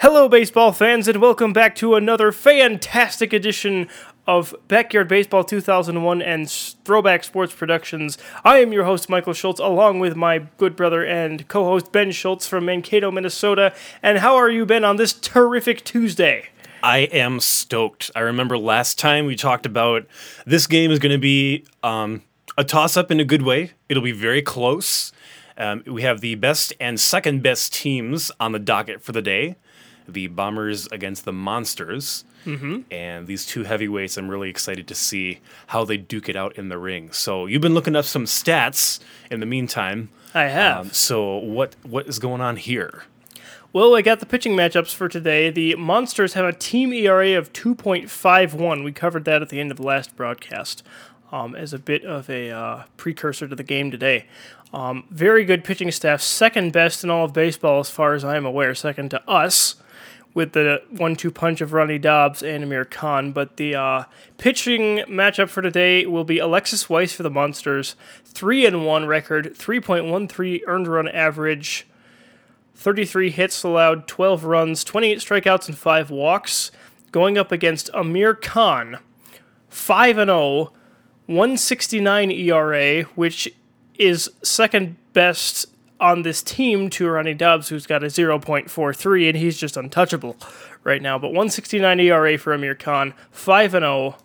Hello, baseball fans, and welcome back to another fantastic edition of Backyard Baseball 2001 and Throwback Sports Productions. I am your host, Michael Schultz, along with my good brother and co host, Ben Schultz from Mankato, Minnesota. And how are you, Ben, on this terrific Tuesday? I am stoked. I remember last time we talked about this game is going to be um, a toss up in a good way. It'll be very close. Um, we have the best and second best teams on the docket for the day the Bombers against the Monsters. Mm-hmm. And these two heavyweights, I'm really excited to see how they duke it out in the ring. So you've been looking up some stats in the meantime. I have. Um, so what what is going on here? Well, I got the pitching matchups for today. The Monsters have a team ERA of 2.51. We covered that at the end of the last broadcast um, as a bit of a uh, precursor to the game today. Um, very good pitching staff, second best in all of baseball as far as I am aware, second to us with the one-two punch of Ronnie Dobbs and Amir Khan. But the uh, pitching matchup for today will be Alexis Weiss for the Monsters, three and one record, 3.13 earned run average, 33 hits allowed, 12 runs, 28 strikeouts, and five walks. Going up against Amir Khan, 5 and 0, 169 ERA, which is second best on this team to Ronnie Dobbs, who's got a 0.43, and he's just untouchable right now. But 169 ERA for Amir Khan, 5 0,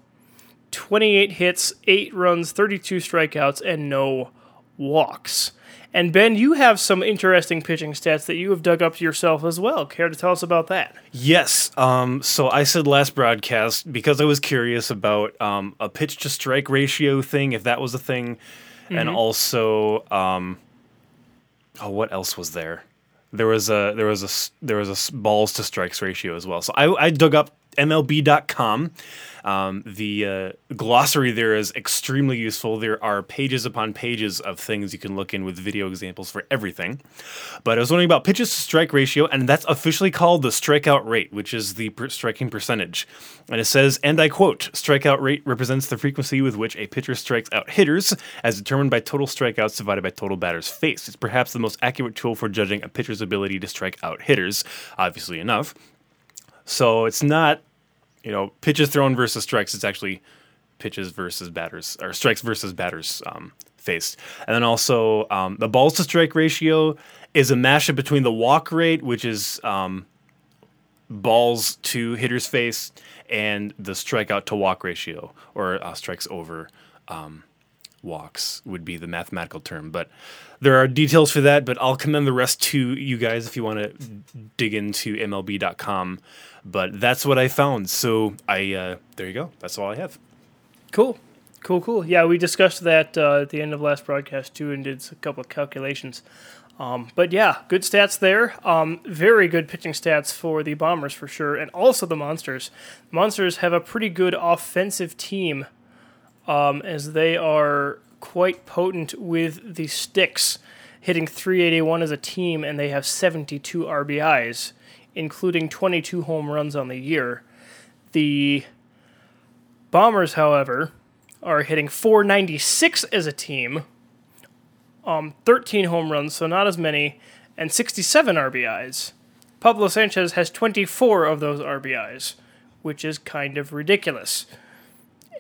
28 hits, 8 runs, 32 strikeouts, and no walks. And Ben, you have some interesting pitching stats that you have dug up yourself as well. Care to tell us about that? Yes. Um, so I said last broadcast because I was curious about um, a pitch to strike ratio thing, if that was a thing, mm-hmm. and also um, oh, what else was there? There was a there was a there was a balls to strikes ratio as well. So I, I dug up MLB.com. Um, the uh, glossary there is extremely useful. There are pages upon pages of things you can look in with video examples for everything. But I was wondering about pitches to strike ratio, and that's officially called the strikeout rate, which is the per- striking percentage. And it says, and I quote, strikeout rate represents the frequency with which a pitcher strikes out hitters, as determined by total strikeouts divided by total batters faced. It's perhaps the most accurate tool for judging a pitcher's ability to strike out hitters, obviously enough. So it's not you know, pitches thrown versus strikes. It's actually pitches versus batters or strikes versus batters um, faced. And then also um, the balls to strike ratio is a mashup between the walk rate, which is um, balls to hitters face, and the strikeout to walk ratio or uh, strikes over um, walks would be the mathematical term. But there are details for that, but I'll commend the rest to you guys if you want to dig into MLB.com. But that's what I found. So I uh, there you go. That's all I have. Cool, cool, cool. Yeah, we discussed that uh, at the end of last broadcast too, and did a couple of calculations. Um, but yeah, good stats there. Um, very good pitching stats for the Bombers for sure, and also the Monsters. Monsters have a pretty good offensive team, um, as they are quite potent with the sticks, hitting 381 as a team, and they have 72 RBIs including 22 home runs on the year. The Bombers, however, are hitting 496 as a team, um, 13 home runs, so not as many, and 67 RBIs. Pablo Sanchez has 24 of those RBIs, which is kind of ridiculous.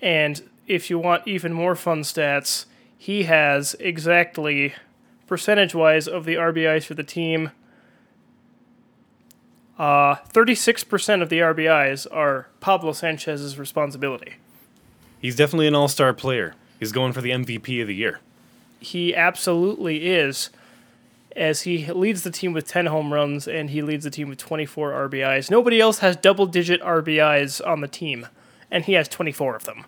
And if you want even more fun stats, he has exactly percentage wise of the RBIs for the team uh, 36% of the RBIs are Pablo Sanchez's responsibility. He's definitely an all star player. He's going for the MVP of the year. He absolutely is, as he leads the team with 10 home runs and he leads the team with 24 RBIs. Nobody else has double digit RBIs on the team, and he has 24 of them.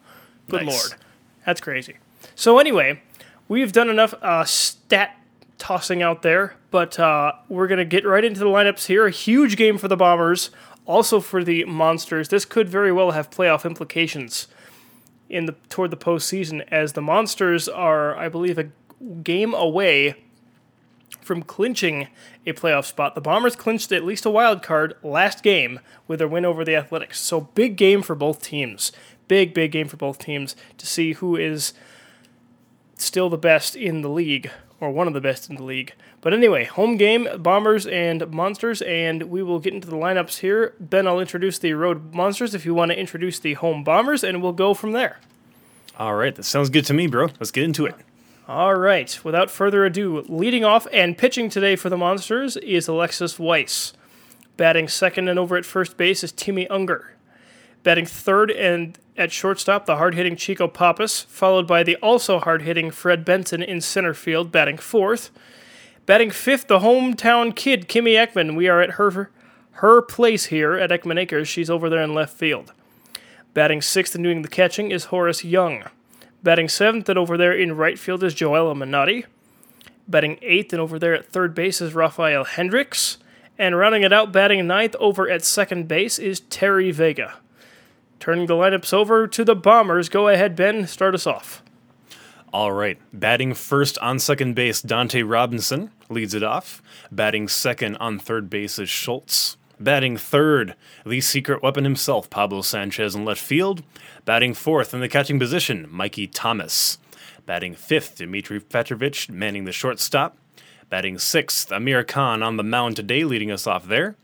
Good nice. lord. That's crazy. So, anyway, we've done enough uh, stat tossing out there. But uh, we're going to get right into the lineups here. A huge game for the Bombers, also for the Monsters. This could very well have playoff implications in the toward the postseason, as the Monsters are, I believe, a game away from clinching a playoff spot. The Bombers clinched at least a wild card last game with their win over the Athletics. So big game for both teams. Big, big game for both teams to see who is still the best in the league or one of the best in the league. But anyway, home game, Bombers and Monsters, and we will get into the lineups here. Ben, I'll introduce the road Monsters if you want to introduce the home Bombers, and we'll go from there. All right, that sounds good to me, bro. Let's get into it. All right, without further ado, leading off and pitching today for the Monsters is Alexis Weiss. Batting second and over at first base is Timmy Unger. Batting third and at shortstop, the hard hitting Chico Pappas, followed by the also hard hitting Fred Benson in center field, batting fourth. Batting fifth, the hometown kid, Kimmy Ekman. We are at her, her place here at Ekman Acres. She's over there in left field. Batting sixth and doing the catching is Horace Young. Batting seventh and over there in right field is Joella Minotti. Batting eighth and over there at third base is Rafael Hendricks. And rounding it out, batting ninth over at second base is Terry Vega. Turning the lineups over to the Bombers. Go ahead, Ben. Start us off. All right. Batting first on second base, Dante Robinson leads it off. Batting second on third base is Schultz. Batting third, the secret weapon himself, Pablo Sanchez in left field. Batting fourth in the catching position, Mikey Thomas. Batting fifth, Dmitry Petrovich manning the shortstop. Batting sixth, Amir Khan on the mound today, leading us off there.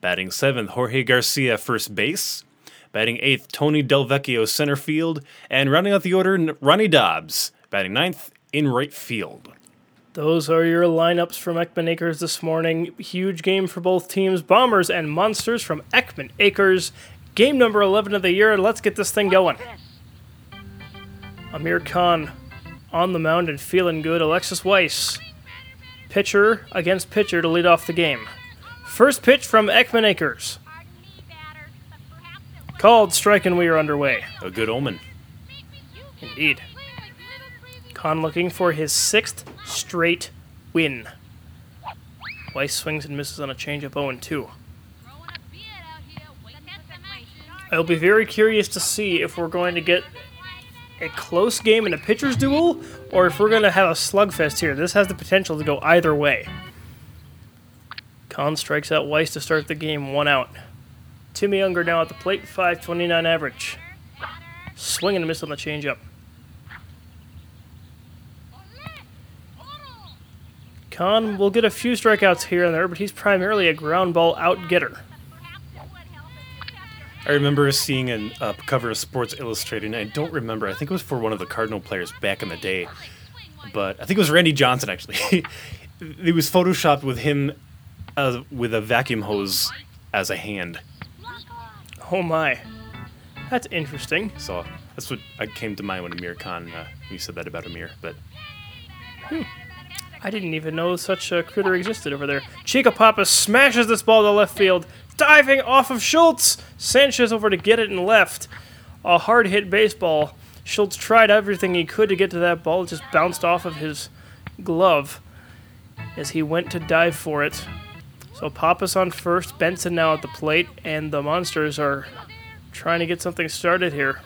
Batting seventh, Jorge Garcia first base. Batting eighth, Tony Delvecchio center field. And rounding out the order, Ronnie Dobbs. Batting ninth in right field. Those are your lineups from Ekman Acres this morning. Huge game for both teams, Bombers and Monsters from Ekman Acres. Game number 11 of the year. Let's get this thing going. Amir Khan on the mound and feeling good. Alexis Weiss, pitcher against pitcher to lead off the game. First pitch from Ekman Acres. Called strike and we are underway. A good omen. Indeed. Khan looking for his sixth straight win. Weiss swings and misses on a changeup 0 2. I'll be very curious to see if we're going to get a close game in a pitcher's duel or if we're going to have a slugfest here. This has the potential to go either way. Khan strikes out Weiss to start the game, one out. Timmy Unger now at the plate, 529 average. Swing and miss on the changeup. Khan will get a few strikeouts here and there, but he's primarily a ground ball out getter. I remember seeing a uh, cover of Sports Illustrated, and I don't remember. I think it was for one of the Cardinal players back in the day, but I think it was Randy Johnson actually. it was photoshopped with him uh, with a vacuum hose as a hand. Oh my, that's interesting. So that's what I came to mind when Amir Khan uh, you said that about Amir, but. Hmm. I didn't even know such a critter existed over there. Chico Pappas smashes this ball to left field, diving off of Schultz. Sanchez over to get it and left. A hard hit baseball. Schultz tried everything he could to get to that ball. It just bounced off of his glove as he went to dive for it. So Pappas on first, Benson now at the plate, and the Monsters are trying to get something started here.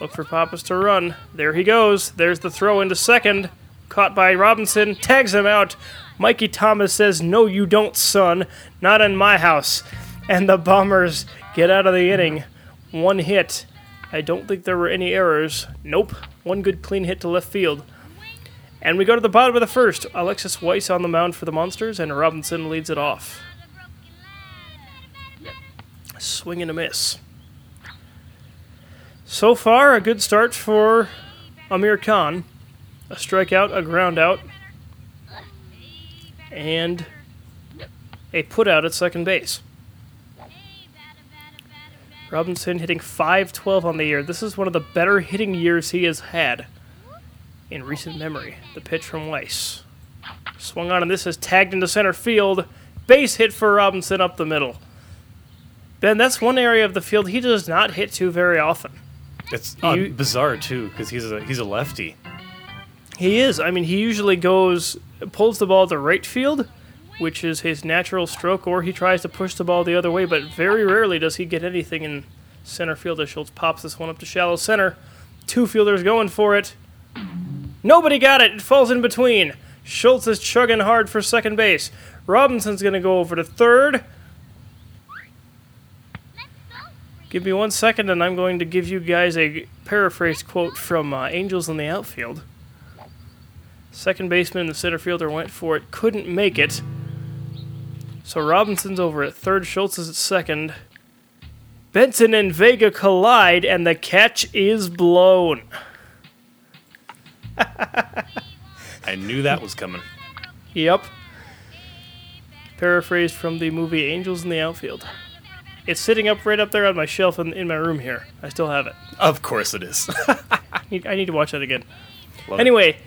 Look for Pappas to run. There he goes. There's the throw into second caught by Robinson, tags him out. Mikey Thomas says, No, you don't, son. Not in my house. And the Bombers get out of the inning. One hit. I don't think there were any errors. Nope. One good clean hit to left field. And we go to the bottom of the first. Alexis Weiss on the mound for the Monsters, and Robinson leads it off. Swing and a miss. So far, a good start for Amir Khan a strikeout, a ground out, and a put out at second base. Robinson hitting 512 on the year. This is one of the better hitting years he has had in recent memory. The pitch from Weiss. Swung on, and this is tagged into center field. Base hit for Robinson up the middle. Ben, that's one area of the field he does not hit to very often. It's uh, bizarre too, because he's a he's a lefty. He is. I mean, he usually goes, pulls the ball to right field, which is his natural stroke, or he tries to push the ball the other way, but very rarely does he get anything in center field as Schultz pops this one up to shallow center. Two fielders going for it. Nobody got it. It falls in between. Schultz is chugging hard for second base. Robinson's going to go over to third. Give me one second, and I'm going to give you guys a paraphrased quote from uh, Angels in the Outfield. Second baseman and the center fielder went for it, couldn't make it. So Robinson's over at third, Schultz is at second. Benson and Vega collide, and the catch is blown. I knew that was coming. Yep. Paraphrased from the movie Angels in the Outfield. It's sitting up right up there on my shelf in, in my room here. I still have it. Of course it is. I need, I need to watch that again. Love it. Anyway,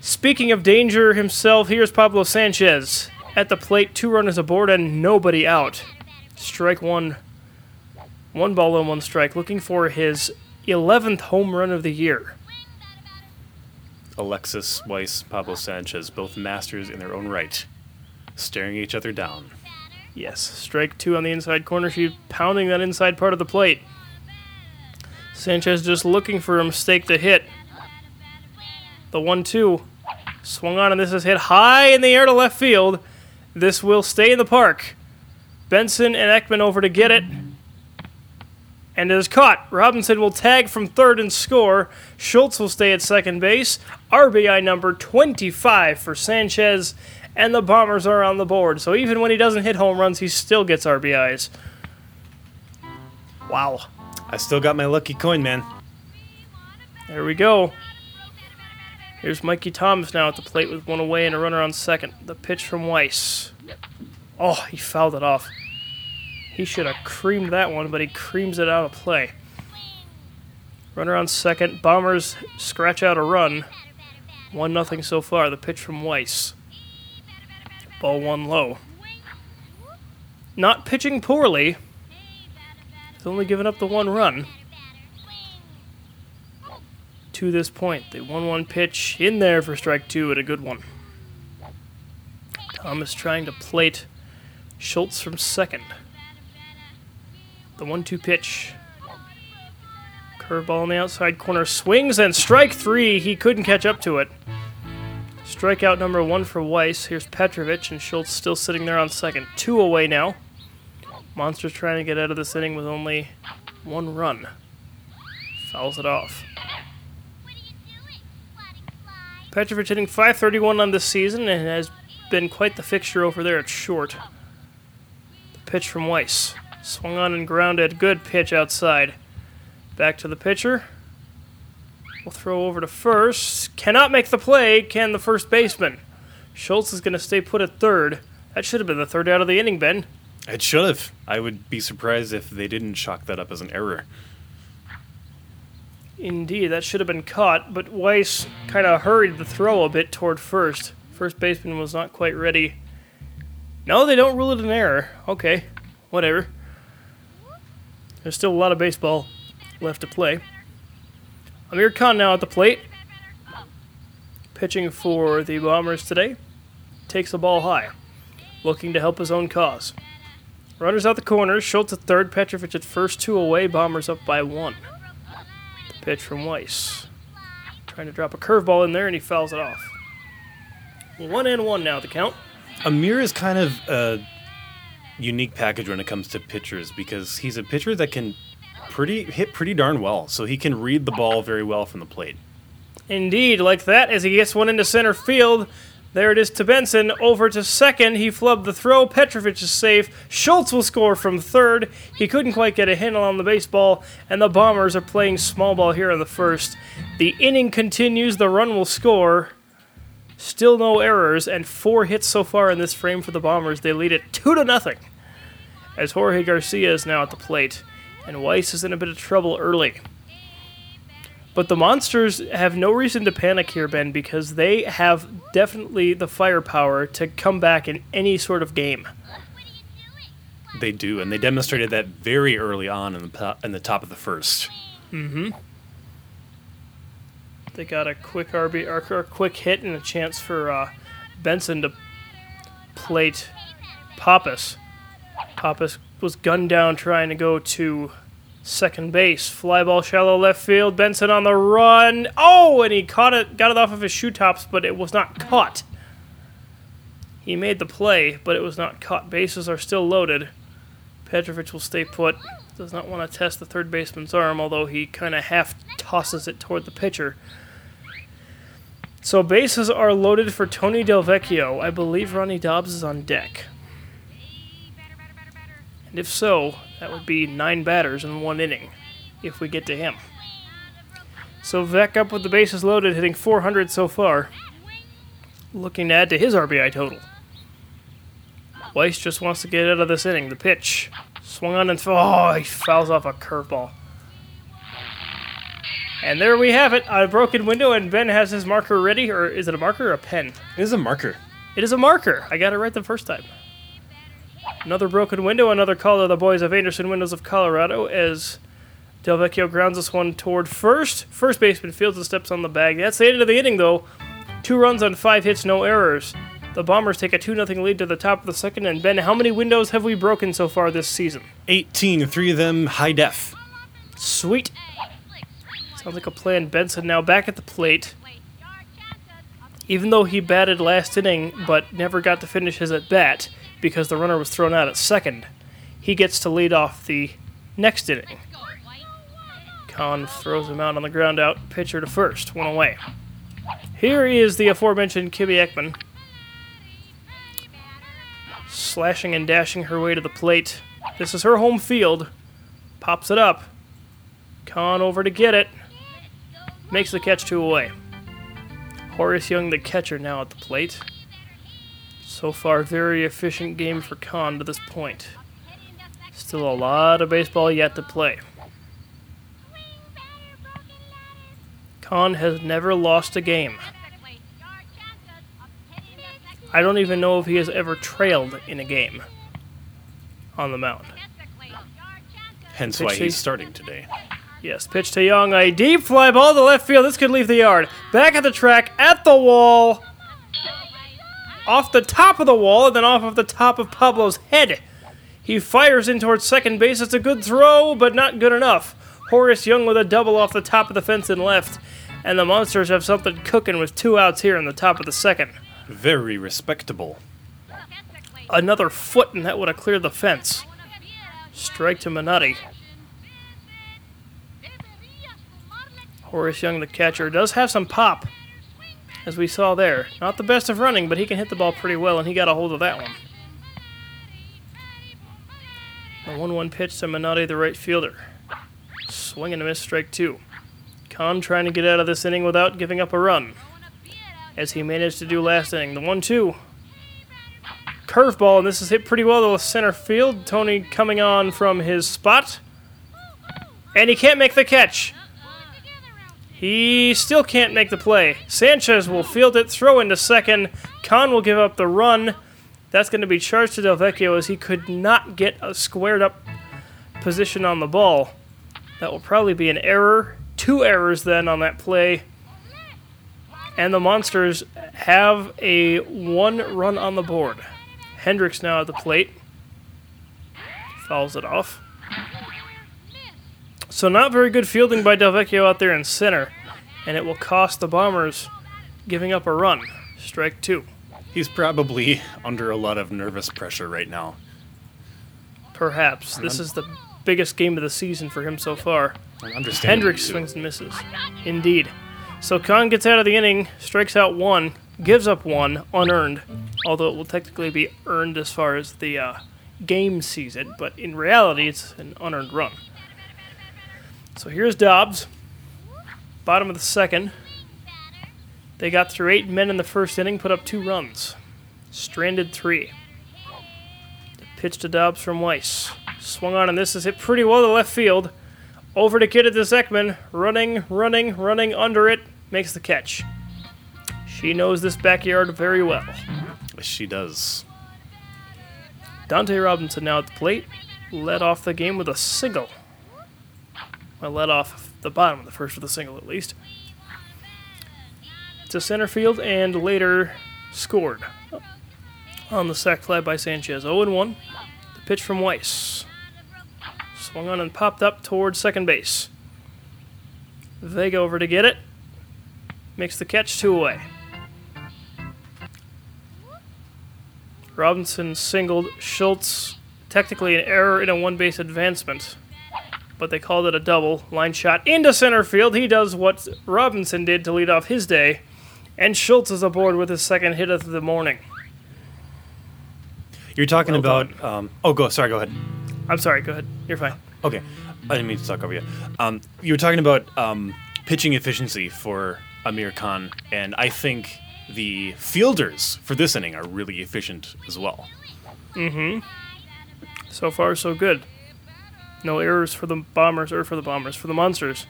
speaking of danger himself, here's Pablo Sanchez at the plate, two runners aboard and nobody out. Strike one, one ball and one strike, looking for his 11th home run of the year. Alexis Weiss, Pablo Sanchez, both masters in their own right, staring each other down. Yes, strike two on the inside corner. She's pounding that inside part of the plate. Sanchez just looking for a mistake to hit. The one two swung on, and this is hit high in the air to left field. This will stay in the park. Benson and Ekman over to get it. And it is caught. Robinson will tag from third and score. Schultz will stay at second base. RBI number 25 for Sanchez. And the Bombers are on the board. So even when he doesn't hit home runs, he still gets RBIs. Wow. I still got my lucky coin, man. There we go. Here's Mikey Thomas now at the plate with one away and a runner on second. The pitch from Weiss. Oh, he fouled it off. He should have creamed that one, but he creams it out of play. Runner on second. Bombers scratch out a run. 1 nothing so far. The pitch from Weiss. Ball one low. Not pitching poorly. He's only given up the one run to this point. The 1 1 pitch in there for strike two and a good one. Thomas trying to plate Schultz from second. The 1 2 pitch. Curveball on the outside corner swings and strike three. He couldn't catch up to it. Strikeout number one for Weiss. Here's Petrovich and Schultz still sitting there on second. Two away now. Monsters trying to get out of this inning with only one run. Fouls it off. Petrovich hitting 531 on this season and has been quite the fixture over there at short. The pitch from Weiss. Swung on and grounded. Good pitch outside. Back to the pitcher. We'll throw over to first. Cannot make the play, can the first baseman. Schultz is going to stay put at third. That should have been the third out of the inning, Ben. It should have. I would be surprised if they didn't chalk that up as an error. Indeed, that should have been caught, but Weiss kind of hurried the throw a bit toward first. First baseman was not quite ready. No, they don't rule it an error. Okay, whatever. There's still a lot of baseball left to play. Amir Khan now at the plate. Pitching for the Bombers today. Takes the ball high. Looking to help his own cause. Runners out the corners. Schultz at third. Petrovich at first. Two away. Bombers up by one. The pitch from Weiss. Trying to drop a curveball in there and he fouls it off. One and one now the count. Amir is kind of a unique package when it comes to pitchers because he's a pitcher that can pretty hit pretty darn well. So he can read the ball very well from the plate. Indeed, like that, as he gets one into center field. There it is to Benson. Over to second. He flubbed the throw. Petrovich is safe. Schultz will score from third. He couldn't quite get a handle on the baseball, and the Bombers are playing small ball here in the first. The inning continues. The run will score. Still no errors, and four hits so far in this frame for the Bombers. They lead it two to nothing. As Jorge Garcia is now at the plate, and Weiss is in a bit of trouble early. But the monsters have no reason to panic here, Ben, because they have definitely the firepower to come back in any sort of game. They do, and they demonstrated that very early on in the in the top of the first. Mm-hmm. They got a quick RB or, or quick hit and a chance for uh, Benson to plate Pappas. Pappas was gunned down trying to go to second base. Fly ball shallow left field. Benson on the run. Oh, and he caught it, got it off of his shoe tops, but it was not caught. He made the play, but it was not caught. Bases are still loaded. Petrovich will stay put. Does not want to test the third baseman's arm, although he kind of half tosses it toward the pitcher. So bases are loaded for Tony Delvecchio. I believe Ronnie Dobbs is on deck. And if so, that would be nine batters in one inning if we get to him. So Vec up with the bases loaded, hitting 400 so far. Looking to add to his RBI total. Weiss just wants to get out of this inning. The pitch. Swung on and oh, he fouls off a curveball. And there we have it, a broken window, and Ben has his marker ready. Or is it a marker or a pen? It is a marker. It is a marker. I got it right the first time. Another broken window, another call to the boys of Anderson Windows of Colorado as Delvecchio grounds this one toward first. First baseman fields and steps on the bag. That's the end of the inning, though. Two runs on five hits, no errors. The Bombers take a 2 0 lead to the top of the second. And Ben, how many windows have we broken so far this season? 18, three of them high def. Sweet. Sounds like a plan. Benson now back at the plate. Even though he batted last inning but never got to finish his at bat because the runner was thrown out at second, he gets to lead off the next inning. Khan throws him out on the ground out, pitcher to first, one away. Here is the aforementioned Kimmy Ekman slashing and dashing her way to the plate. This is her home field. Pops it up. Khan over to get it. Makes the catch two away. Horace Young, the catcher, now at the plate. So far, very efficient game for Khan to this point. Still a lot of baseball yet to play. Khan has never lost a game. I don't even know if he has ever trailed in a game on the mound. Hence why he's starting today. Yes, pitch to Young, a deep fly ball to left field. This could leave the yard. Back at the track, at the wall, off the top of the wall, and then off of the top of Pablo's head. He fires in towards second base. It's a good throw, but not good enough. Horace Young with a double off the top of the fence and left, and the Monsters have something cooking with two outs here in the top of the second. Very respectable. Another foot, and that would have cleared the fence. Strike to Minotti. Horace Young, the catcher, does have some pop, as we saw there. Not the best of running, but he can hit the ball pretty well, and he got a hold of that one. A 1 1 pitch to Minotti, the right fielder. Swing and a miss, strike two. Khan trying to get out of this inning without giving up a run as he managed to do last inning. The 1 2. Curveball, and this is hit pretty well to center field. Tony coming on from his spot. And he can't make the catch. He still can't make the play. Sanchez will field it, throw into second. Khan will give up the run. That's going to be charged to Delvecchio as he could not get a squared up position on the ball. That will probably be an error. Two errors then on that play and the Monsters have a one run on the board. Hendricks now at the plate. Fouls it off. So, not very good fielding by Delvecchio out there in center, and it will cost the Bombers giving up a run. Strike two. He's probably under a lot of nervous pressure right now. Perhaps. This is the biggest game of the season for him so far. Hendricks swings and misses. Indeed. So Khan gets out of the inning, strikes out one, gives up one, unearned. Although it will technically be earned as far as the uh, game sees it, but in reality, it's an unearned run. So here's Dobbs, bottom of the second. They got through eight men in the first inning, put up two runs, stranded three. The pitch to Dobbs from Weiss. Swung on, and this is hit pretty well to left field. Over to Kid at the Zekman, running, running, running under it makes the catch. She knows this backyard very well. She does. Dante Robinson now at the plate, led off the game with a single. Well, led off the bottom of the first with a single at least. To center field and later scored on the sac fly by Sanchez. 0 1. The pitch from Weiss. Swung on and popped up towards second base. Vega over to get it. Makes the catch two away. Robinson singled Schultz. Technically, an error in a one base advancement, but they called it a double. Line shot into center field. He does what Robinson did to lead off his day And Schultz is aboard with his second hit of the morning. You're talking Well about. Um, oh, go. Sorry, go ahead. I'm sorry, go ahead. You're fine. Okay, I didn't mean to talk over you. Um, you were talking about um, pitching efficiency for Amir Khan, and I think the fielders for this inning are really efficient as well. Mm-hmm. So far, so good. No errors for the Bombers, or for the Bombers, for the Monsters.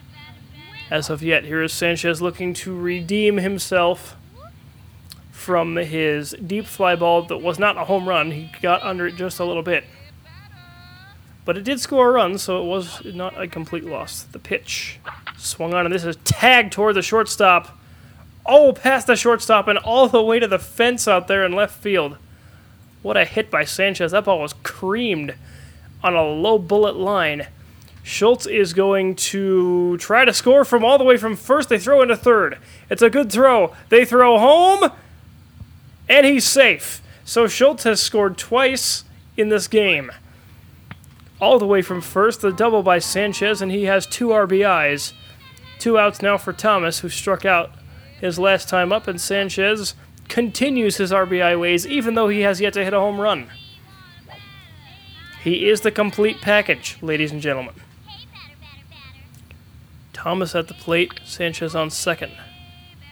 As of yet, here is Sanchez looking to redeem himself from his deep fly ball that was not a home run. He got under it just a little bit. But it did score a run, so it was not a complete loss. The pitch swung on, and this is tagged toward the shortstop. Oh, past the shortstop and all the way to the fence out there in left field. What a hit by Sanchez. That ball was creamed on a low bullet line. Schultz is going to try to score from all the way from first. They throw into third. It's a good throw. They throw home, and he's safe. So Schultz has scored twice in this game. All the way from first, the double by Sanchez, and he has two RBIs. Two outs now for Thomas, who struck out his last time up, and Sanchez continues his RBI ways, even though he has yet to hit a home run. He is the complete package, ladies and gentlemen. Thomas at the plate, Sanchez on second.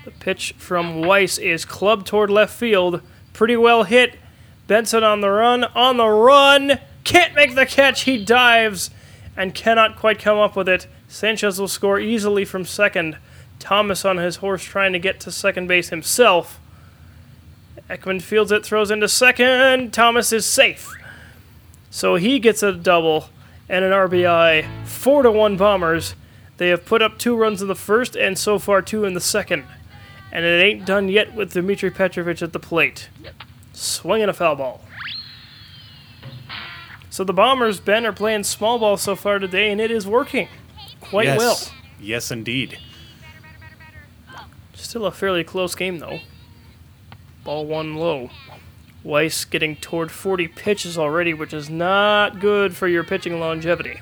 The pitch from Weiss is clubbed toward left field. Pretty well hit. Benson on the run, on the run. Can't make the catch. He dives and cannot quite come up with it. Sanchez will score easily from second. Thomas on his horse trying to get to second base himself. Ekman fields it, throws into second. Thomas is safe. So he gets a double and an RBI. Four to one Bombers. They have put up two runs in the first and so far two in the second. And it ain't done yet with Dmitry Petrovich at the plate. Swinging a foul ball. So the Bombers, Ben, are playing small ball so far today, and it is working quite yes. well. Yes, indeed. Still a fairly close game, though. Ball one low. Weiss getting toward 40 pitches already, which is not good for your pitching longevity.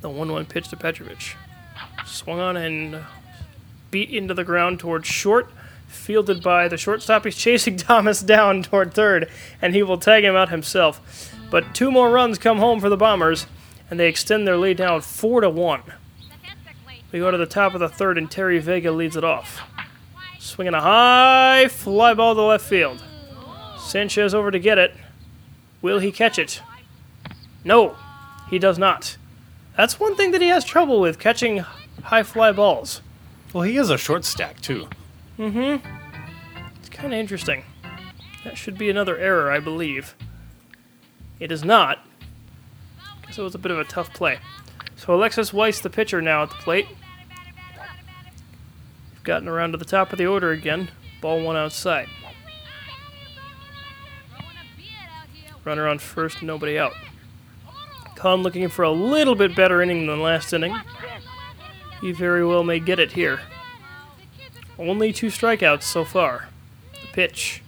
The 1 1 pitch to Petrovich. Swung on and beat into the ground toward short. Fielded by the shortstop. He's chasing Thomas down toward third, and he will tag him out himself. But two more runs come home for the Bombers, and they extend their lead now 4 to 1. We go to the top of the third, and Terry Vega leads it off. Swinging a high fly ball to left field. Sanchez over to get it. Will he catch it? No, he does not. That's one thing that he has trouble with catching high fly balls. Well, he is a short stack too. Mm-hmm. It's kind of interesting. That should be another error, I believe. It is not, because it was a bit of a tough play. So Alexis Weiss, the pitcher, now at the plate. Gotten around to the top of the order again. Ball one outside. Runner on first, nobody out. Khan looking for a little bit better inning than last inning. He very well may get it here. Only two strikeouts so far. The pitch.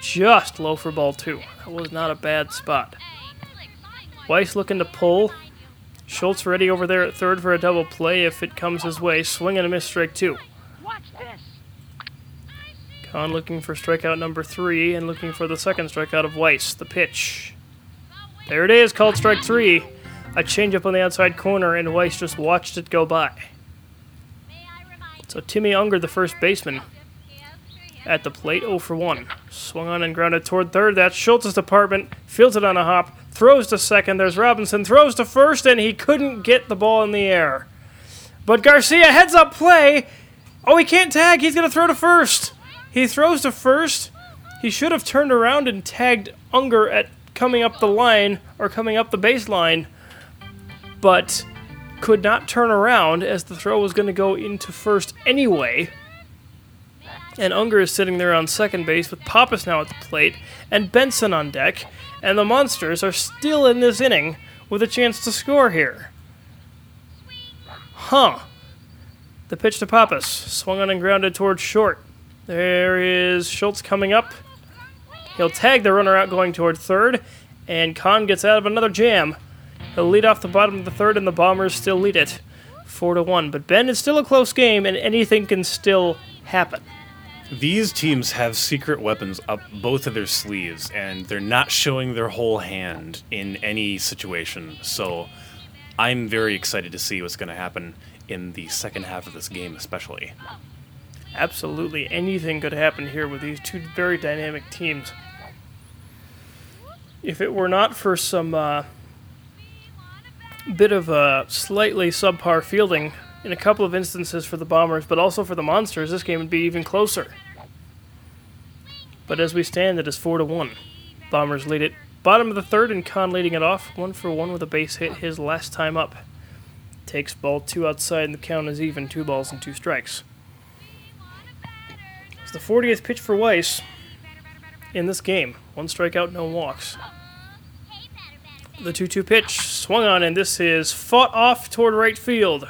Just low for ball two. That was not a bad spot. Weiss looking to pull. Schultz ready over there at third for a double play if it comes his way. Swing and a miss strike two. Watch this. Khan looking for strikeout number three and looking for the second strikeout of Weiss. The pitch. There it is, called strike three. A changeup on the outside corner, and Weiss just watched it go by. So Timmy Unger, the first baseman, at the plate, 0 for 1. Swung on and grounded toward third. That's Schultz's department. Fields it on a hop. Throws to second. There's Robinson. Throws to first, and he couldn't get the ball in the air. But Garcia heads up play. Oh, he can't tag. He's going to throw to first. He throws to first. He should have turned around and tagged Unger at coming up the line or coming up the baseline, but could not turn around as the throw was going to go into first anyway. And Unger is sitting there on second base with Pappas now at the plate and Benson on deck, and the Monsters are still in this inning with a chance to score here. Huh. The pitch to Pappas, swung on and grounded towards short. There is Schultz coming up. He'll tag the runner out going toward third, and Khan gets out of another jam. He'll lead off the bottom of the third, and the Bombers still lead it. four to one. But Ben, it's still a close game, and anything can still happen. These teams have secret weapons up both of their sleeves, and they're not showing their whole hand in any situation. So I'm very excited to see what's going to happen in the second half of this game, especially. Absolutely anything could happen here with these two very dynamic teams. If it were not for some uh, bit of a slightly subpar fielding in a couple of instances for the Bombers, but also for the Monsters, this game would be even closer. But as we stand, it is four to one. Bombers lead it bottom of the third, and Khan leading it off, one for one with a base hit his last time up. Takes ball two outside, and the count is even, two balls and two strikes. It's the 40th pitch for Weiss in this game. One strikeout, no walks. The 2 2 pitch swung on, and this is fought off toward right field.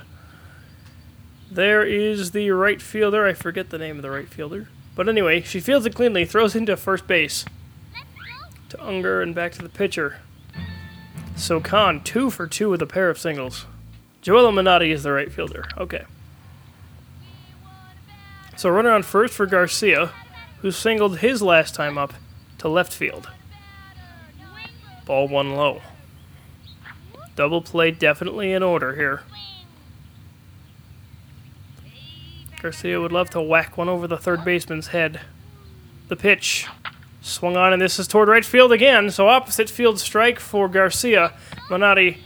There is the right fielder. I forget the name of the right fielder. But anyway, she fields it cleanly, throws into first base. To Unger and back to the pitcher. So Khan, two for two with a pair of singles. Joel Minotti is the right fielder. Okay. So runner on first for Garcia, who singled his last time up to left field. Ball one low. Double play definitely in order here. Garcia would love to whack one over the third baseman's head. The pitch swung on, and this is toward right field again. So opposite field strike for Garcia. Minotti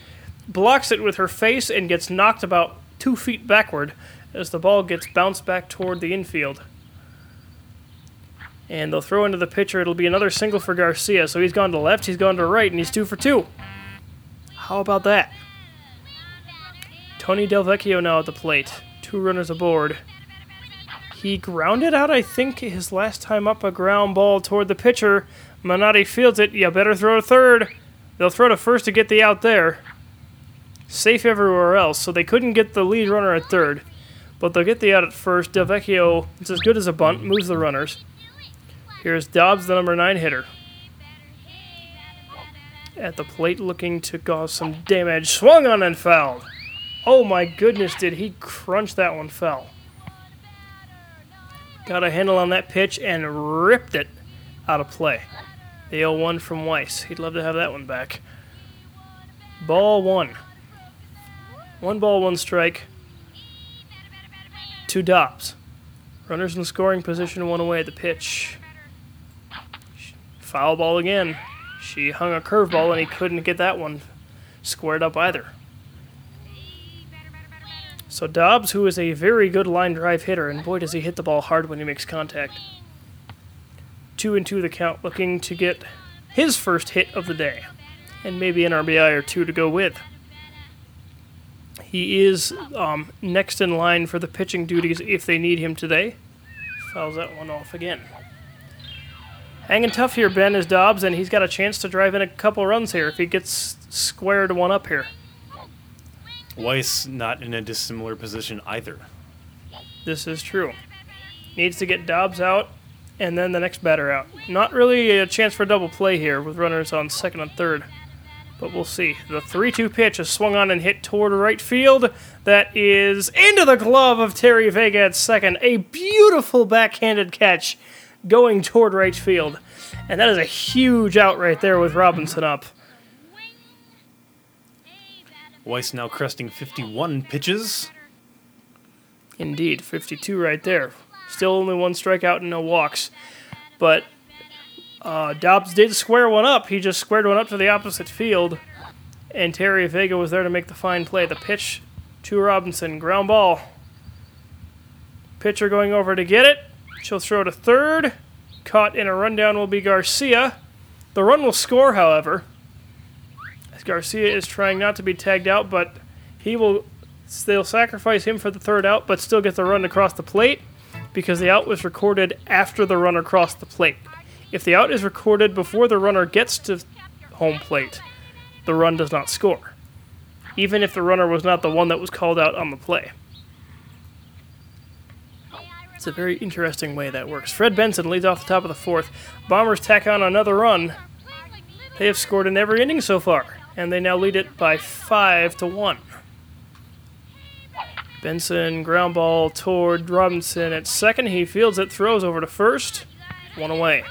blocks it with her face and gets knocked about two feet backward as the ball gets bounced back toward the infield. And they'll throw into the pitcher. It'll be another single for Garcia. So he's gone to left, he's gone to right, and he's two for two. How about that? Tony Delvecchio now at the plate. Two runners aboard. He grounded out, I think, his last time up a ground ball toward the pitcher. Minotti fields it. You better throw to third. They'll throw to first to get the out there. Safe everywhere else, so they couldn't get the lead runner at third. But they'll get the out at first. Delvecchio, it's as good as a bunt, moves the runners. Here's Dobbs, the number nine hitter at the plate looking to cause some damage. Swung on and fouled. Oh my goodness, did he crunch that one foul. Got a handle on that pitch and ripped it out of play. The 0 1 from Weiss. He'd love to have that one back. Ball one. One ball, one strike. Two Dobbs. Runners in scoring position, one away at the pitch. Foul ball again. She hung a curveball and he couldn't get that one squared up either. So Dobbs, who is a very good line drive hitter, and boy does he hit the ball hard when he makes contact. Two and two the count, looking to get his first hit of the day, and maybe an RBI or two to go with. He is um, next in line for the pitching duties if they need him today. Fouls that one off again. Hanging tough here, Ben, is Dobbs, and he's got a chance to drive in a couple runs here if he gets squared one up here. Weiss not in a dissimilar position either. This is true. Needs to get Dobbs out and then the next batter out. Not really a chance for a double play here with runners on second and third, but we'll see. The 3 2 pitch is swung on and hit toward right field. That is into the glove of Terry Vega at second. A beautiful backhanded catch going toward right field. And that is a huge out right there with Robinson up. Weiss now cresting 51 pitches. Indeed, 52 right there. Still only one strikeout and no walks. But uh, Dobbs did square one up. He just squared one up to the opposite field. And Terry Vega was there to make the fine play. The pitch to Robinson. Ground ball. Pitcher going over to get it. She'll throw to third. Caught in a rundown will be Garcia. The run will score, however. Garcia is trying not to be tagged out, but he will. They'll sacrifice him for the third out, but still get the run across the plate because the out was recorded after the runner crossed the plate. If the out is recorded before the runner gets to home plate, the run does not score, even if the runner was not the one that was called out on the play. It's a very interesting way that works. Fred Benson leads off the top of the fourth. Bombers tack on another run. They have scored in every inning so far, and they now lead it by five to one. Benson, ground ball toward Robinson at second. He fields it, throws over to first. One away.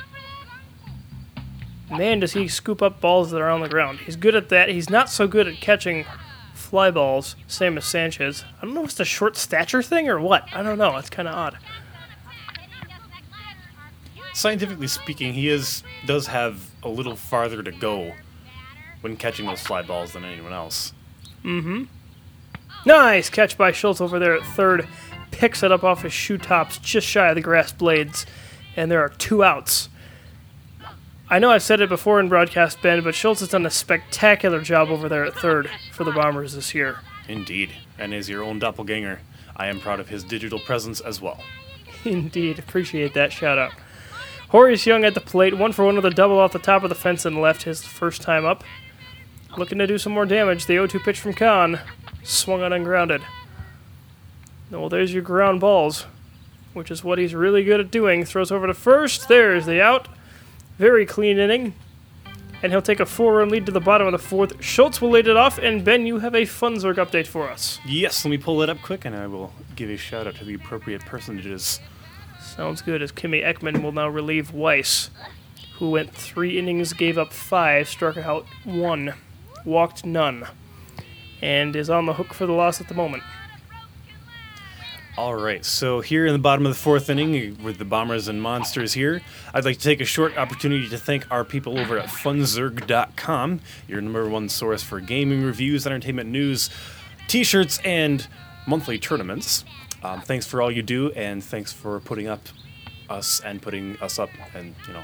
Man, does he scoop up balls that are on the ground. He's good at that. He's not so good at catching fly balls, same as Sanchez. I don't know if it's a short stature thing or what. I don't know. It's kind of odd. Scientifically speaking, he is does have a little farther to go when catching those fly balls than anyone else. Mm-hmm. Nice catch by Schultz over there at third. Picks it up off his shoe tops, just shy of the grass blades, and there are two outs. I know I've said it before in broadcast, Ben, but Schultz has done a spectacular job over there at third for the Bombers this year. Indeed, and is your own doppelganger. I am proud of his digital presence as well. Indeed, appreciate that shout out. Horace Young at the plate, one for one with a double off the top of the fence and left his first time up. Looking to do some more damage. The 0 2 pitch from Khan swung on ungrounded. Well, there's your ground balls, which is what he's really good at doing. Throws over to first. There's the out. Very clean inning. And he'll take a four run lead to the bottom of the fourth. Schultz will lead it off, and Ben, you have a Funzerg update for us. Yes, let me pull it up quick, and I will give a shout out to the appropriate personages. Sounds good, as Kimmy Ekman will now relieve Weiss, who went three innings, gave up five, struck out one, walked none, and is on the hook for the loss at the moment. All right, so here in the bottom of the fourth inning, with the Bombers and Monsters here, I'd like to take a short opportunity to thank our people over at funzerg.com, your number one source for gaming reviews, entertainment news, t shirts, and monthly tournaments. Um, thanks for all you do, and thanks for putting up us and putting us up, and you know.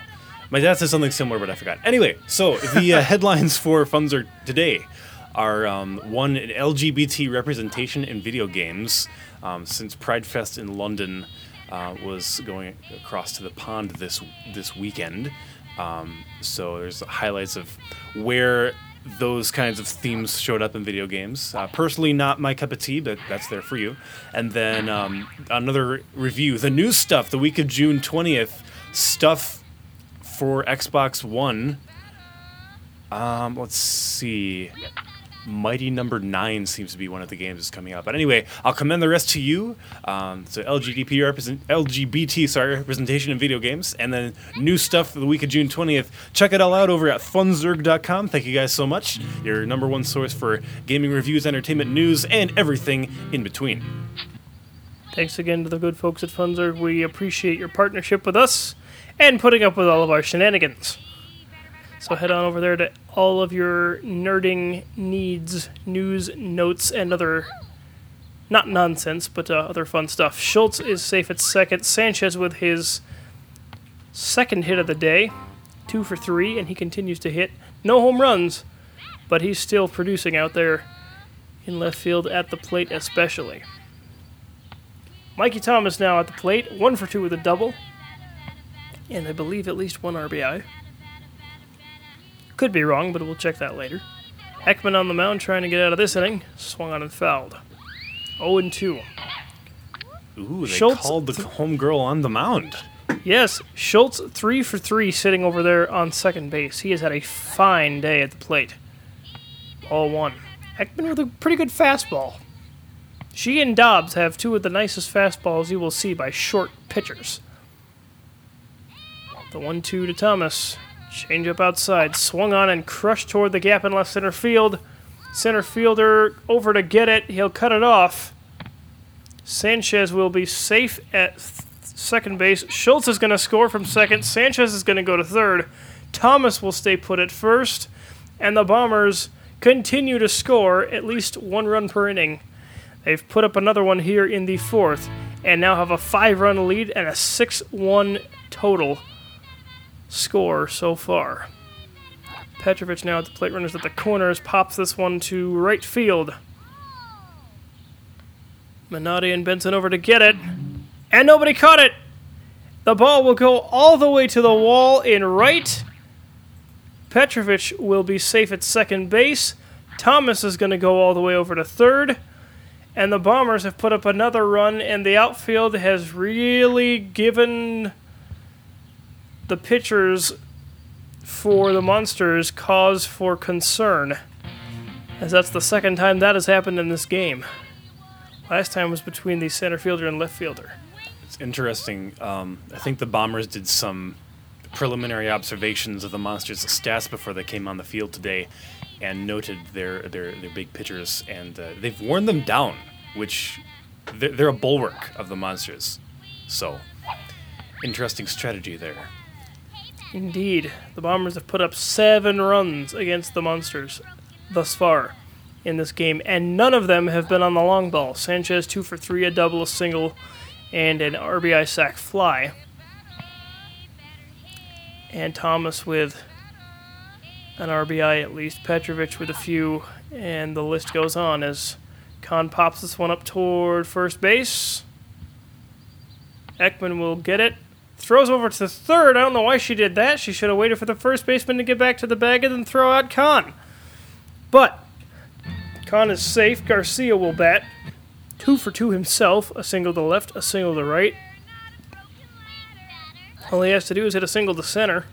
My dad said something similar, but I forgot. Anyway, so the uh, headlines for Funzerg today are um, one LGBT representation in video games. Um, since Pride Fest in London uh, was going across to the pond this this weekend, um, so there's highlights of where those kinds of themes showed up in video games. Uh, personally, not my cup of tea, but that's there for you. And then um, another review: the new stuff, the week of June twentieth, stuff for Xbox One. Um, let's see. Mighty Number Nine seems to be one of the games that's coming out. But anyway, I'll commend the rest to you. Um, so LGBT represent LGBT sorry representation in video games, and then new stuff for the week of June twentieth. Check it all out over at funzerg.com. Thank you guys so much. Your number one source for gaming reviews, entertainment news, and everything in between. Thanks again to the good folks at Funzerg. We appreciate your partnership with us and putting up with all of our shenanigans. So head on over there to all of your nerding needs, news, notes, and other not nonsense, but uh, other fun stuff. Schultz is safe at second. Sanchez with his second hit of the day, two for three, and he continues to hit. No home runs, but he's still producing out there in left field at the plate, especially. Mikey Thomas now at the plate, one for two with a double, and I believe at least one RBI. Could be wrong, but we'll check that later. Ekman on the mound trying to get out of this inning, swung on and fouled. 0 and 2. Ooh, they Schultz- called the homegirl on the mound. Yes, Schultz three for three sitting over there on second base. He has had a fine day at the plate. All one. Ekman with a pretty good fastball. She and Dobbs have two of the nicest fastballs you will see by short pitchers. The one two to Thomas. Change up outside. Swung on and crushed toward the gap in left center field. Center fielder over to get it. He'll cut it off. Sanchez will be safe at second base. Schultz is going to score from second. Sanchez is going to go to third. Thomas will stay put at first. And the Bombers continue to score at least one run per inning. They've put up another one here in the fourth and now have a five run lead and a 6 1 total score so far. Petrovic now at the plate runners at the corners pops this one to right field. Minotti and Benson over to get it. And nobody caught it. The ball will go all the way to the wall in right. Petrovic will be safe at second base. Thomas is going to go all the way over to third. And the Bombers have put up another run, and the outfield has really given the pitchers for the Monsters cause for concern, as that's the second time that has happened in this game. Last time was between the center fielder and left fielder. It's interesting. Um, I think the Bombers did some preliminary observations of the Monsters' stats before they came on the field today, and noted their their, their big pitchers, and uh, they've worn them down, which they're, they're a bulwark of the Monsters. So, interesting strategy there. Indeed, the Bombers have put up seven runs against the Monsters thus far in this game, and none of them have been on the long ball. Sanchez two for three, a double, a single, and an RBI sac fly. And Thomas with an RBI at least, Petrovic with a few, and the list goes on as Khan pops this one up toward first base. Ekman will get it. Throws over to third. I don't know why she did that. She should have waited for the first baseman to get back to the bag and then throw out Khan. But Khan is safe. Garcia will bat. Two for two himself. A single to left, a single to right. All he has to do is hit a single to center.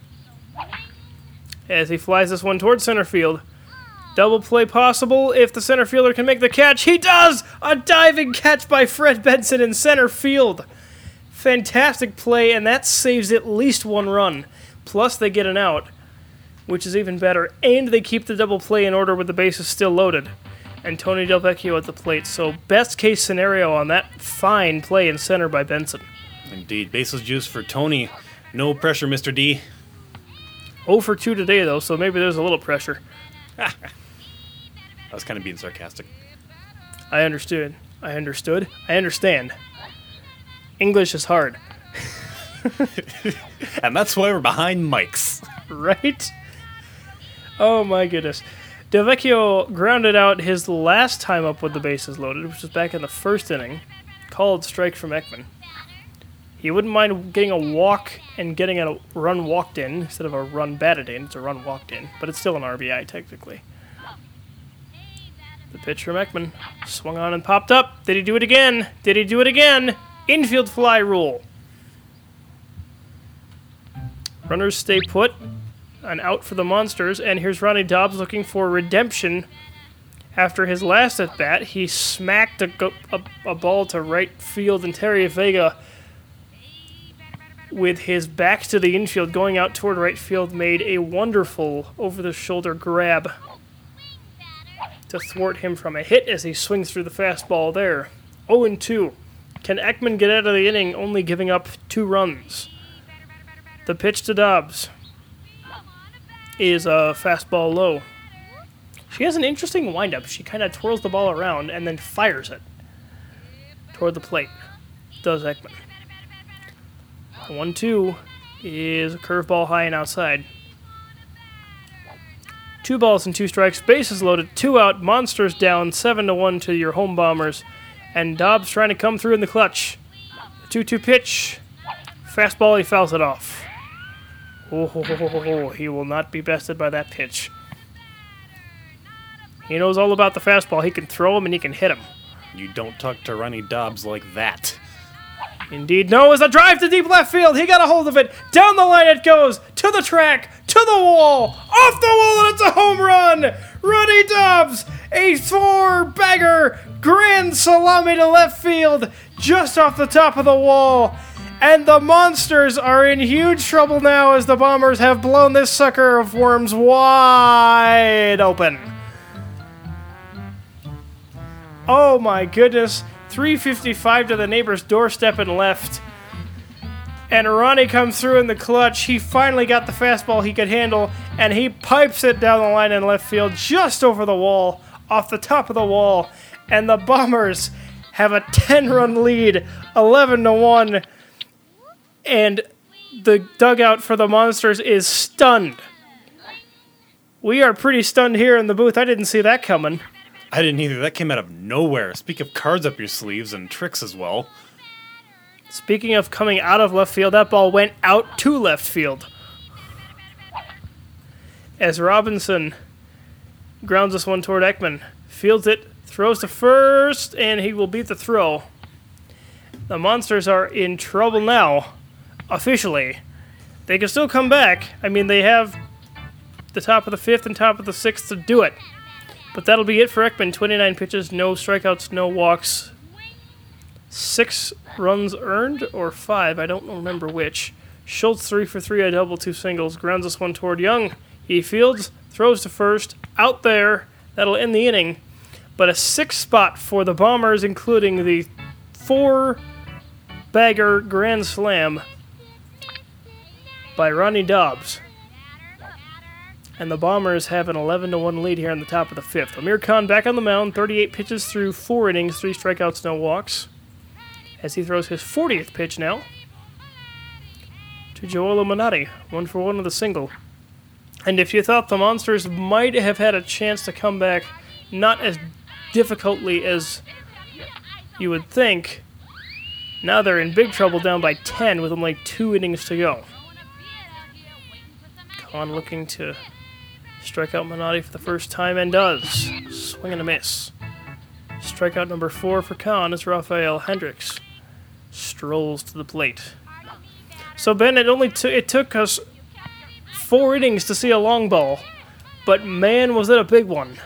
As he flies this one towards center field. Double play possible if the center fielder can make the catch. He does! A diving catch by Fred Benson in center field. Fantastic play, and that saves at least one run. Plus, they get an out, which is even better. And they keep the double play in order with the bases still loaded. And Tony Del Vecchio at the plate. So, best case scenario on that fine play in center by Benson. Indeed. Bases juice for Tony. No pressure, Mr. D. 0 for 2 today, though, so maybe there's a little pressure. I was kind of being sarcastic. I understood. I understood. I understand. English is hard, And that's why we're behind mics. right? Oh my goodness. DeVecchio grounded out his last time up with the bases loaded, which was back in the first inning. Called strike from Ekman. He wouldn't mind getting a walk and getting a run walked in instead of a run batted in. It's a run walked in, but it's still an RBI technically. The pitch from Ekman swung on and popped up. Did he do it again? Did he do it again? Infield fly rule. Runners stay put. An out for the Monsters, and here's Ronnie Dobbs looking for redemption. After his last at bat, he smacked a, a, a ball to right field, and Terry Vega, with his back to the infield, going out toward right field, made a wonderful over the shoulder grab to thwart him from a hit as he swings through the fastball there. 0 2. Can Ekman get out of the inning only giving up two runs? The pitch to Dobbs is a fastball low. She has an interesting windup. She kind of twirls the ball around and then fires it toward the plate. Does Ekman. 1 2 is a curveball high and outside. Two balls and two strikes, bases loaded, two out, monsters down, 7 to 1 to your home bombers, and Dobbs trying to come through in the clutch. 2 2 pitch. Fastball, he fouls it off. Oh, ho, ho, ho, he will not be bested by that pitch. He knows all about the fastball. He can throw him and he can hit him. You don't talk to Ronnie Dobbs like that. Indeed, no, as a drive to deep left field. He got a hold of it. Down the line it goes. To the track. To the wall. Off the wall, and it's a home run. Ronnie Dobbs, a four bagger grand salami to left field, just off the top of the wall. And the Monsters are in huge trouble now as the Bombers have blown this sucker of worms wide open. Oh my goodness. 355 to the neighbor's doorstep and left. And Ronnie comes through in the clutch. He finally got the fastball he could handle, and he pipes it down the line in left field, just over the wall, off the top of the wall. And the Bombers have a 10 run lead, 11 to 1. And the dugout for the Monsters is stunned. We are pretty stunned here in the booth. I didn't see that coming. I didn't either. That came out of nowhere. Speak of cards up your sleeves and tricks as well. Speaking of coming out of left field, that ball went out to left field. As Robinson grounds this one toward Ekman, fields it, throws to first, and he will beat the throw. The Monsters are in trouble now, officially. They can still come back. I mean, they have the top of the fifth and top of the sixth to do it. But that'll be it for Ekman. 29 pitches, no strikeouts, no walks, six runs earned or five. I don't remember which. Schultz three for three, a double, two singles. Grounds this one toward Young. He fields, throws to first, out there. That'll end the inning. But a six spot for the Bombers, including the four bagger grand slam by Ronnie Dobbs. And the Bombers have an 11 to 1 lead here in the top of the fifth. Amir Khan back on the mound, 38 pitches through four innings, three strikeouts, no walks. As he throws his 40th pitch now to Joel Minotti, one for one with a single. And if you thought the Monsters might have had a chance to come back, not as difficultly as you would think, now they're in big trouble down by 10 with only two innings to go. Khan looking to strike out Minotti for the first time and does. Swing and a miss. Strikeout number four for Khan is Rafael Hendricks strolls to the plate. So Ben, it only took it took us four innings to see a long ball, but man, was it a big one!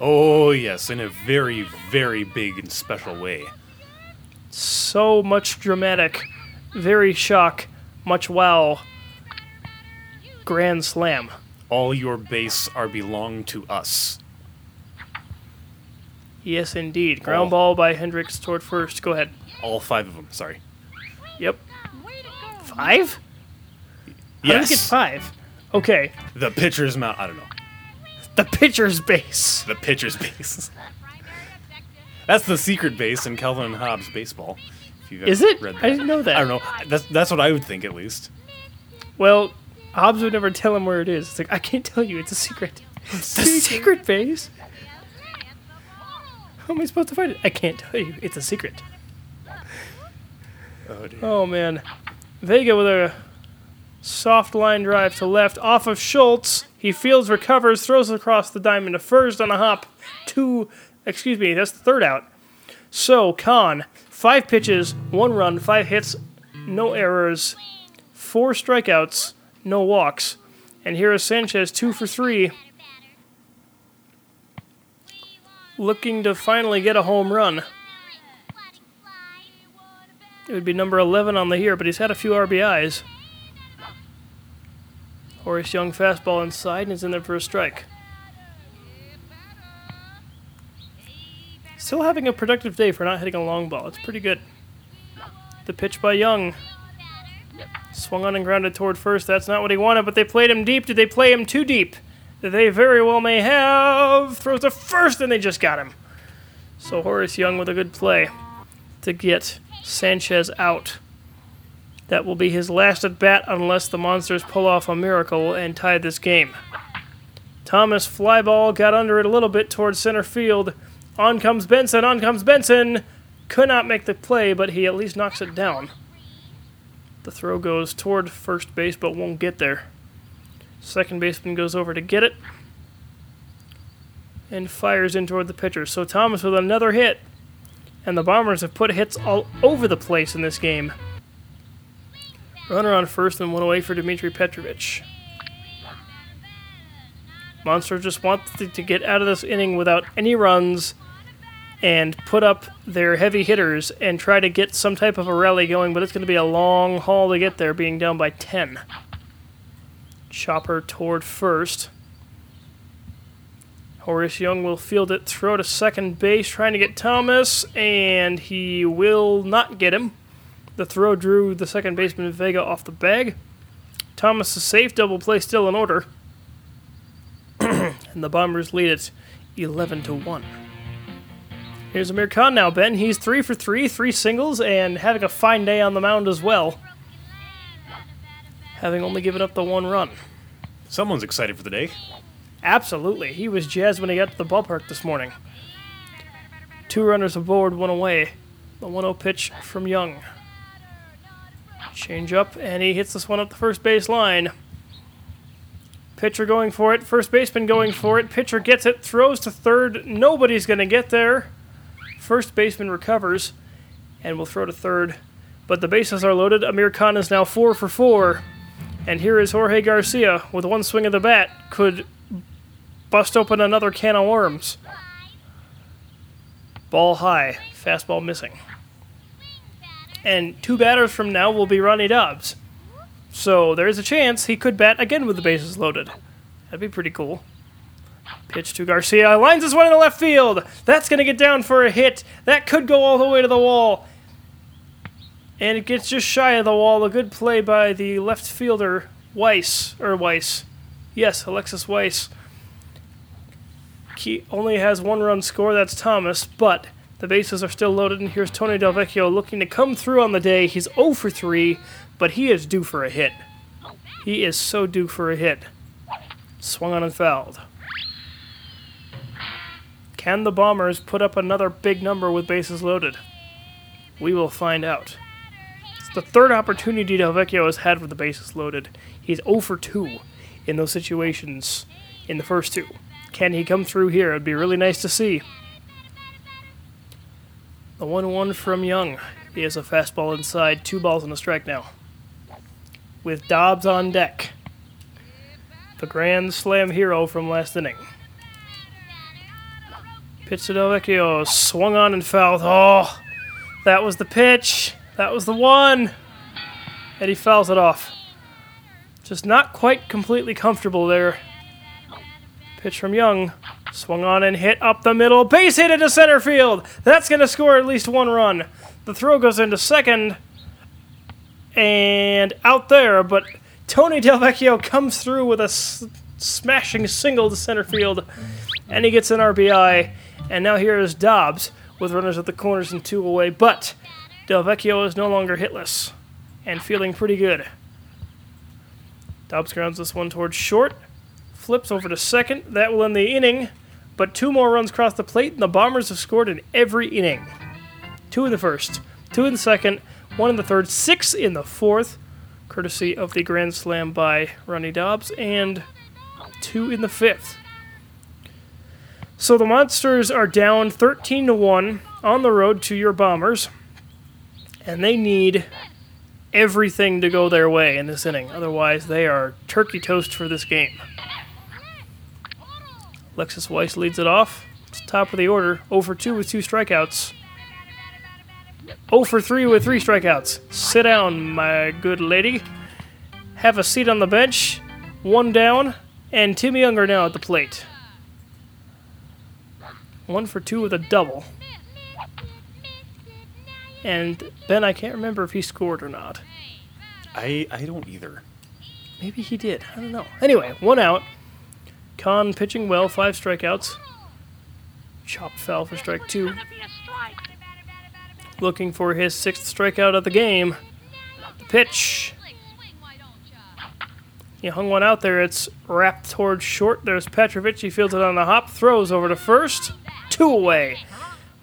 Oh yes, in a very, very big and special way. So much dramatic, very shock, much wow. Grand slam. All your base are belong to us. Yes, indeed. Ground oh. ball by Hendricks toward first. Go ahead. All five of them. Sorry. Yep. Five? How did Yes. we get five? Okay. The pitcher's mount. I don't know. The pitcher's base. The pitcher's base. That's the secret base in Calvin and Hobbes baseball. If you've Is it? I didn't know that. I don't know. That's that's what I would think at least. Well, Hobbes would never tell him where it is. It's like, I can't tell you. It's a secret. It's the secret base. How am I supposed to find it? I can't tell you. It's a secret. Oh. Oh, man. Vega with a soft line drive to left off of Schultz. He fields, recovers, throws across the diamond to first on a hop. Two, excuse me, that's the third out. So, Khan, five pitches, one run, five hits, no errors, four strikeouts, no walks. And here is Sanchez, two for three, looking to finally get a home run. It would be number 11 on the year, but he's had a few RBIs. Horace Young fastball inside and is in there for a strike. Still having a productive day for not hitting a long ball. It's pretty good. The pitch by Young. Swung on and grounded toward first. That's not what he wanted, but they played him deep. Did they play him too deep? They very well may have. Throws to first, and they just got him. So Horace Young with a good play to get Sanchez out. That will be his last at bat unless the Monsters pull off a miracle and tie this game. Thomas fly ball got under it a little bit towards center field. On comes Benson, on comes Benson. Could not make the play, but he at least knocks it down. The throw goes toward first base but won't get there. Second baseman goes over to get it and fires in toward the pitcher. So Thomas with another hit. And the Bombers have put hits all over the place in this game. Runner on first and one away for Dmitry Petrovich. Monsters just want to to get out of this inning without any runs and put up their heavy hitters and try to get some type of a rally going, but it's going to be a long haul to get there, being down by 10. Chopper toward first. Horace Young will field it, throw to second base, trying to get Thomas, and he will not get him. The throw drew the second baseman Vega off the bag. Thomas is safe, double play still in order. and the Bombers lead it 11 to 1. Here's Amir Khan now, Ben. He's 3 for 3, 3 singles, and having a fine day on the mound as well. Having only given up the one run. Someone's excited for the day. Absolutely. He was jazzed when he got to the ballpark this morning. Two runners aboard, one away. The 1 0 pitch from Young. Change up, and he hits this one up the first base line. Pitcher going for it, first baseman going for it. Pitcher gets it, throws to third. Nobody's going to get there. First baseman recovers and will throw to third. But the bases are loaded. Amir Khan is now four for four. And here is Jorge Garcia with one swing of the bat. Could bust open another can of worms. Ball high, fastball missing. and two batters from now will be Ronnie Dobbs. So there is a chance he could bat again with the bases loaded. That'd be pretty cool. Pitch to Garcia. Lines this one in the left field. That's going to get down for a hit. That could go all the way to the wall. And it gets just shy of the wall. A good play by the left fielder, Weiss. Or Weiss. Yes, Alexis Weiss. He only has one run score. That's Thomas. But the bases are still loaded. And here's Tony Delvecchio looking to come through on the day. He's 0 for 3, but he is due for a hit. He is so due for a hit. Swung on and fouled. Can the Bombers put up another big number with bases loaded? We will find out. It's the third opportunity Delvecchio has had with the bases loaded. He's 0 for 2 in those situations in the first two. Can he come through here? It'd be really nice to see. The 1 1 from Young. He has a fastball inside, two balls and a strike now. With Dobbs on deck. The Grand Slam hero from last inning. Pitch to Delvecchio, swung on and fouled. Oh, that was the pitch. That was the one. And he fouls it off. Just not quite completely comfortable there. Pitch from Young. Swung on and hit up the middle. Base hit into center field. That's going to score at least one run. The throw goes into second. And out there, but Tony Delvecchio comes through with a s- smashing single to center field. And he gets an RBI. And now here is Dobbs with runners at the corners and two away. But Delvecchio is no longer hitless and feeling pretty good. Dobbs grounds this one towards short. Flips over to second. That will end the inning. But two more runs cross the plate, and the Bombers have scored in every inning. Two in the first, two in the second, one in the third, six in the fourth, courtesy of the Grand Slam by Ronnie Dobbs, and two in the fifth. So the Monsters are down 13 to 1 on the road to your Bombers, and they need everything to go their way in this inning. Otherwise, they are turkey toast for this game. Alexis Weiss leads it off. It's top of the order. 0 for 2 with two strikeouts. 0 for 3 with three strikeouts. Sit down, my good lady. Have a seat on the bench. One down, and Tim Younger now at the plate. One for two with a double. And Ben, I can't remember if he scored or not. I I don't either. Maybe he did. I don't know. Anyway, one out. Khan pitching well, five strikeouts. Chop foul for strike two. Looking for his sixth strikeout of the game. The pitch. He hung one out there. It's wrapped towards short. There's Petrovich. He fields it on the hop. Throws over to first. Two away.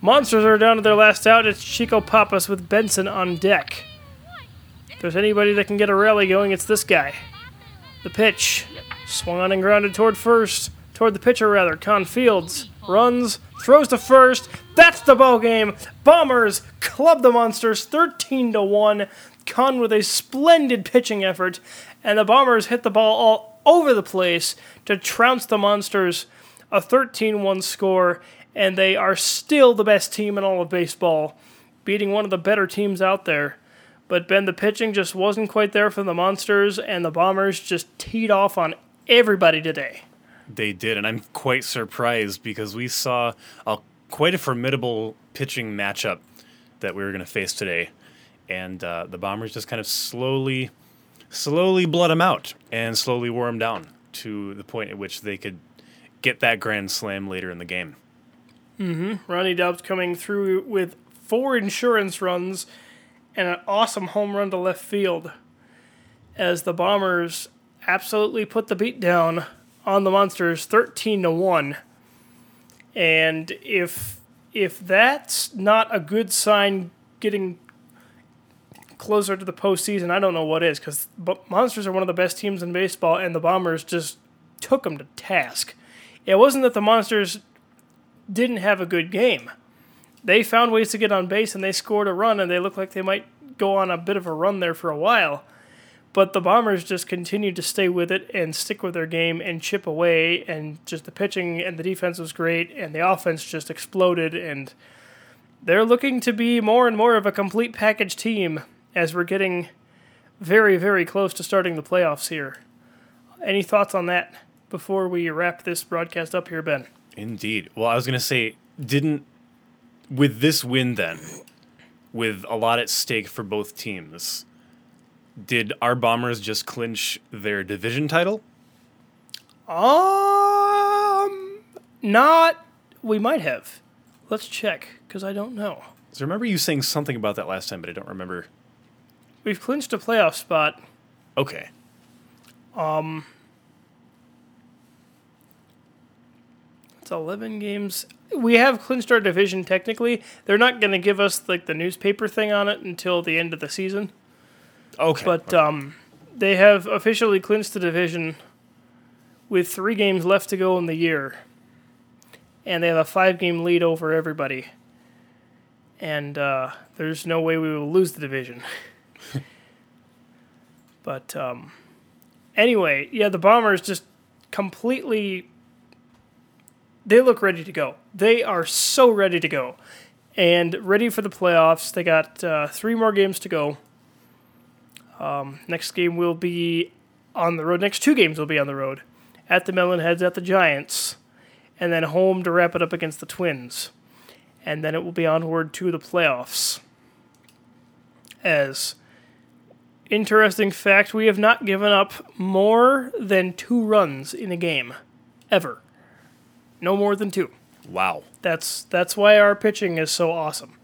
Monsters are down to their last out. It's Chico Pappas with Benson on deck. If there's anybody that can get a rally going, it's this guy. The pitch. Swung on and grounded toward first. Toward the pitcher, rather. Khan Fields runs, throws to first. That's the ball game. Bombers club the Monsters 13 to 1. Khan with a splendid pitching effort. And the Bombers hit the ball all over the place to trounce the Monsters. A 13 1 score. And they are still the best team in all of baseball, beating one of the better teams out there. But Ben, the pitching just wasn't quite there for the Monsters, and the Bombers just teed off on everybody today. They did, and I'm quite surprised because we saw a quite a formidable pitching matchup that we were going to face today, and uh, the Bombers just kind of slowly, slowly bled them out and slowly wore them down to the point at which they could get that grand slam later in the game. Mm-hmm. Ronnie Dobbs coming through with four insurance runs and an awesome home run to left field as the Bombers absolutely put the beat down on the Monsters 13 to 1. And if if that's not a good sign getting closer to the postseason, I don't know what is because Monsters are one of the best teams in baseball and the Bombers just took them to task. It wasn't that the Monsters didn't have a good game. They found ways to get on base and they scored a run and they looked like they might go on a bit of a run there for a while. But the Bombers just continued to stay with it and stick with their game and chip away and just the pitching and the defense was great and the offense just exploded and they're looking to be more and more of a complete package team as we're getting very, very close to starting the playoffs here. Any thoughts on that before we wrap this broadcast up here, Ben? Indeed. Well, I was going to say, didn't with this win then, with a lot at stake for both teams, did our Bombers just clinch their division title? Um, not. We might have. Let's check because I don't know. So I remember you saying something about that last time, but I don't remember. We've clinched a playoff spot. Okay. Um, it's 11 games. We have clinched our division technically. They're not going to give us like the newspaper thing on it until the end of the season. Okay. But um, they have officially clinched the division with three games left to go in the year. And they have a five game lead over everybody. And uh, there's no way we will lose the division. but um, anyway, yeah, the Bombers just completely. They look ready to go. They are so ready to go. And ready for the playoffs. They got uh, three more games to go. Um, next game will be on the road. Next two games will be on the road. At the Melonheads, at the Giants, and then home to wrap it up against the Twins. And then it will be onward to the playoffs. As interesting fact, we have not given up more than two runs in a game. Ever. No more than two. wow. That's that's why our pitching is so awesome.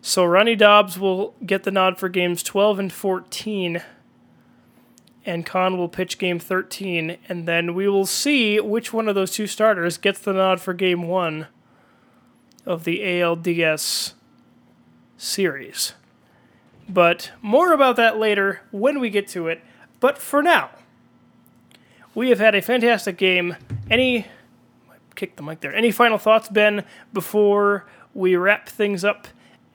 So Ronnie Dobbs will get the nod for games 12 and 14 and Khan will pitch game 13 and then we will see which one of those two starters gets the nod for game 1 of the ALDS series. But more about that later when we get to it. But for now, we have had a fantastic game. Any kick the mic there. Any final thoughts, Ben, before we wrap things up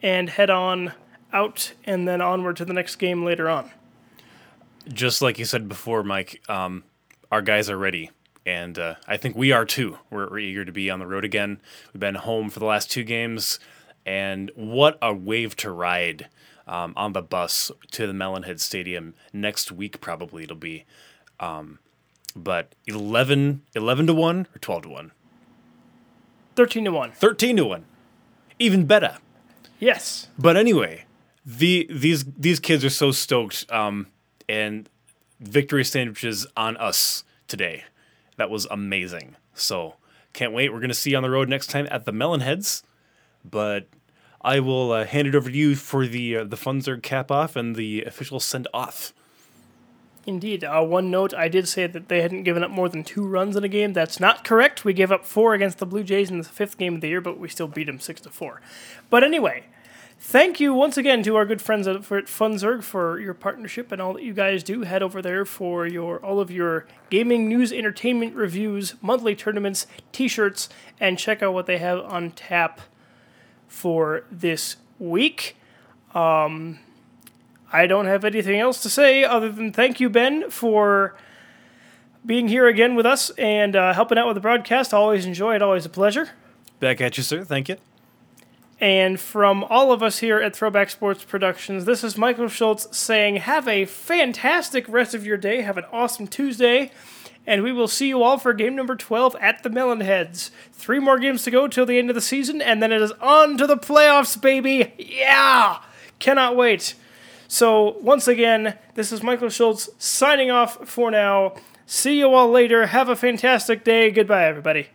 and head on out and then onward to the next game later on? Just like you said before, Mike, um, our guys are ready. And uh, I think we are too. We're, we're eager to be on the road again. We've been home for the last two games. And what a wave to ride um, on the bus to the Melonhead Stadium next week, probably it'll be. Um, but 11, 11 to 1 or 12 to 1? 13 to 1. 13 to 1. Even better. Yes. But anyway, the these these kids are so stoked, um, and victory sandwiches on us today. That was amazing. So can't wait. We're gonna see you on the road next time at the Melonheads. But I will uh, hand it over to you for the uh, the Funzerg cap off and the official send off. Indeed. Uh, one note I did say that they hadn't given up more than two runs in a game. That's not correct. We gave up four against the Blue Jays in the fifth game of the year, but we still beat them 6 to 4. But anyway, thank you once again to our good friends at Funzerg for your partnership and all that you guys do. Head over there for your all of your gaming news, entertainment reviews, monthly tournaments, t-shirts, and check out what they have on tap for this week. Um, I don't have anything else to say other than thank you, Ben, for being here again with us and uh, helping out with the broadcast. Always enjoy it. Always a pleasure. Back at you, sir. Thank you. And from all of us here at Throwback Sports Productions, this is Michael Schultz saying, Have a fantastic rest of your day. Have an awesome Tuesday. And we will see you all for game number 12 at the Melonheads. Three more games to go till the end of the season, and then it is on to the playoffs, baby. Yeah! Cannot wait. So, once again, this is Michael Schultz signing off for now. See you all later. Have a fantastic day. Goodbye, everybody.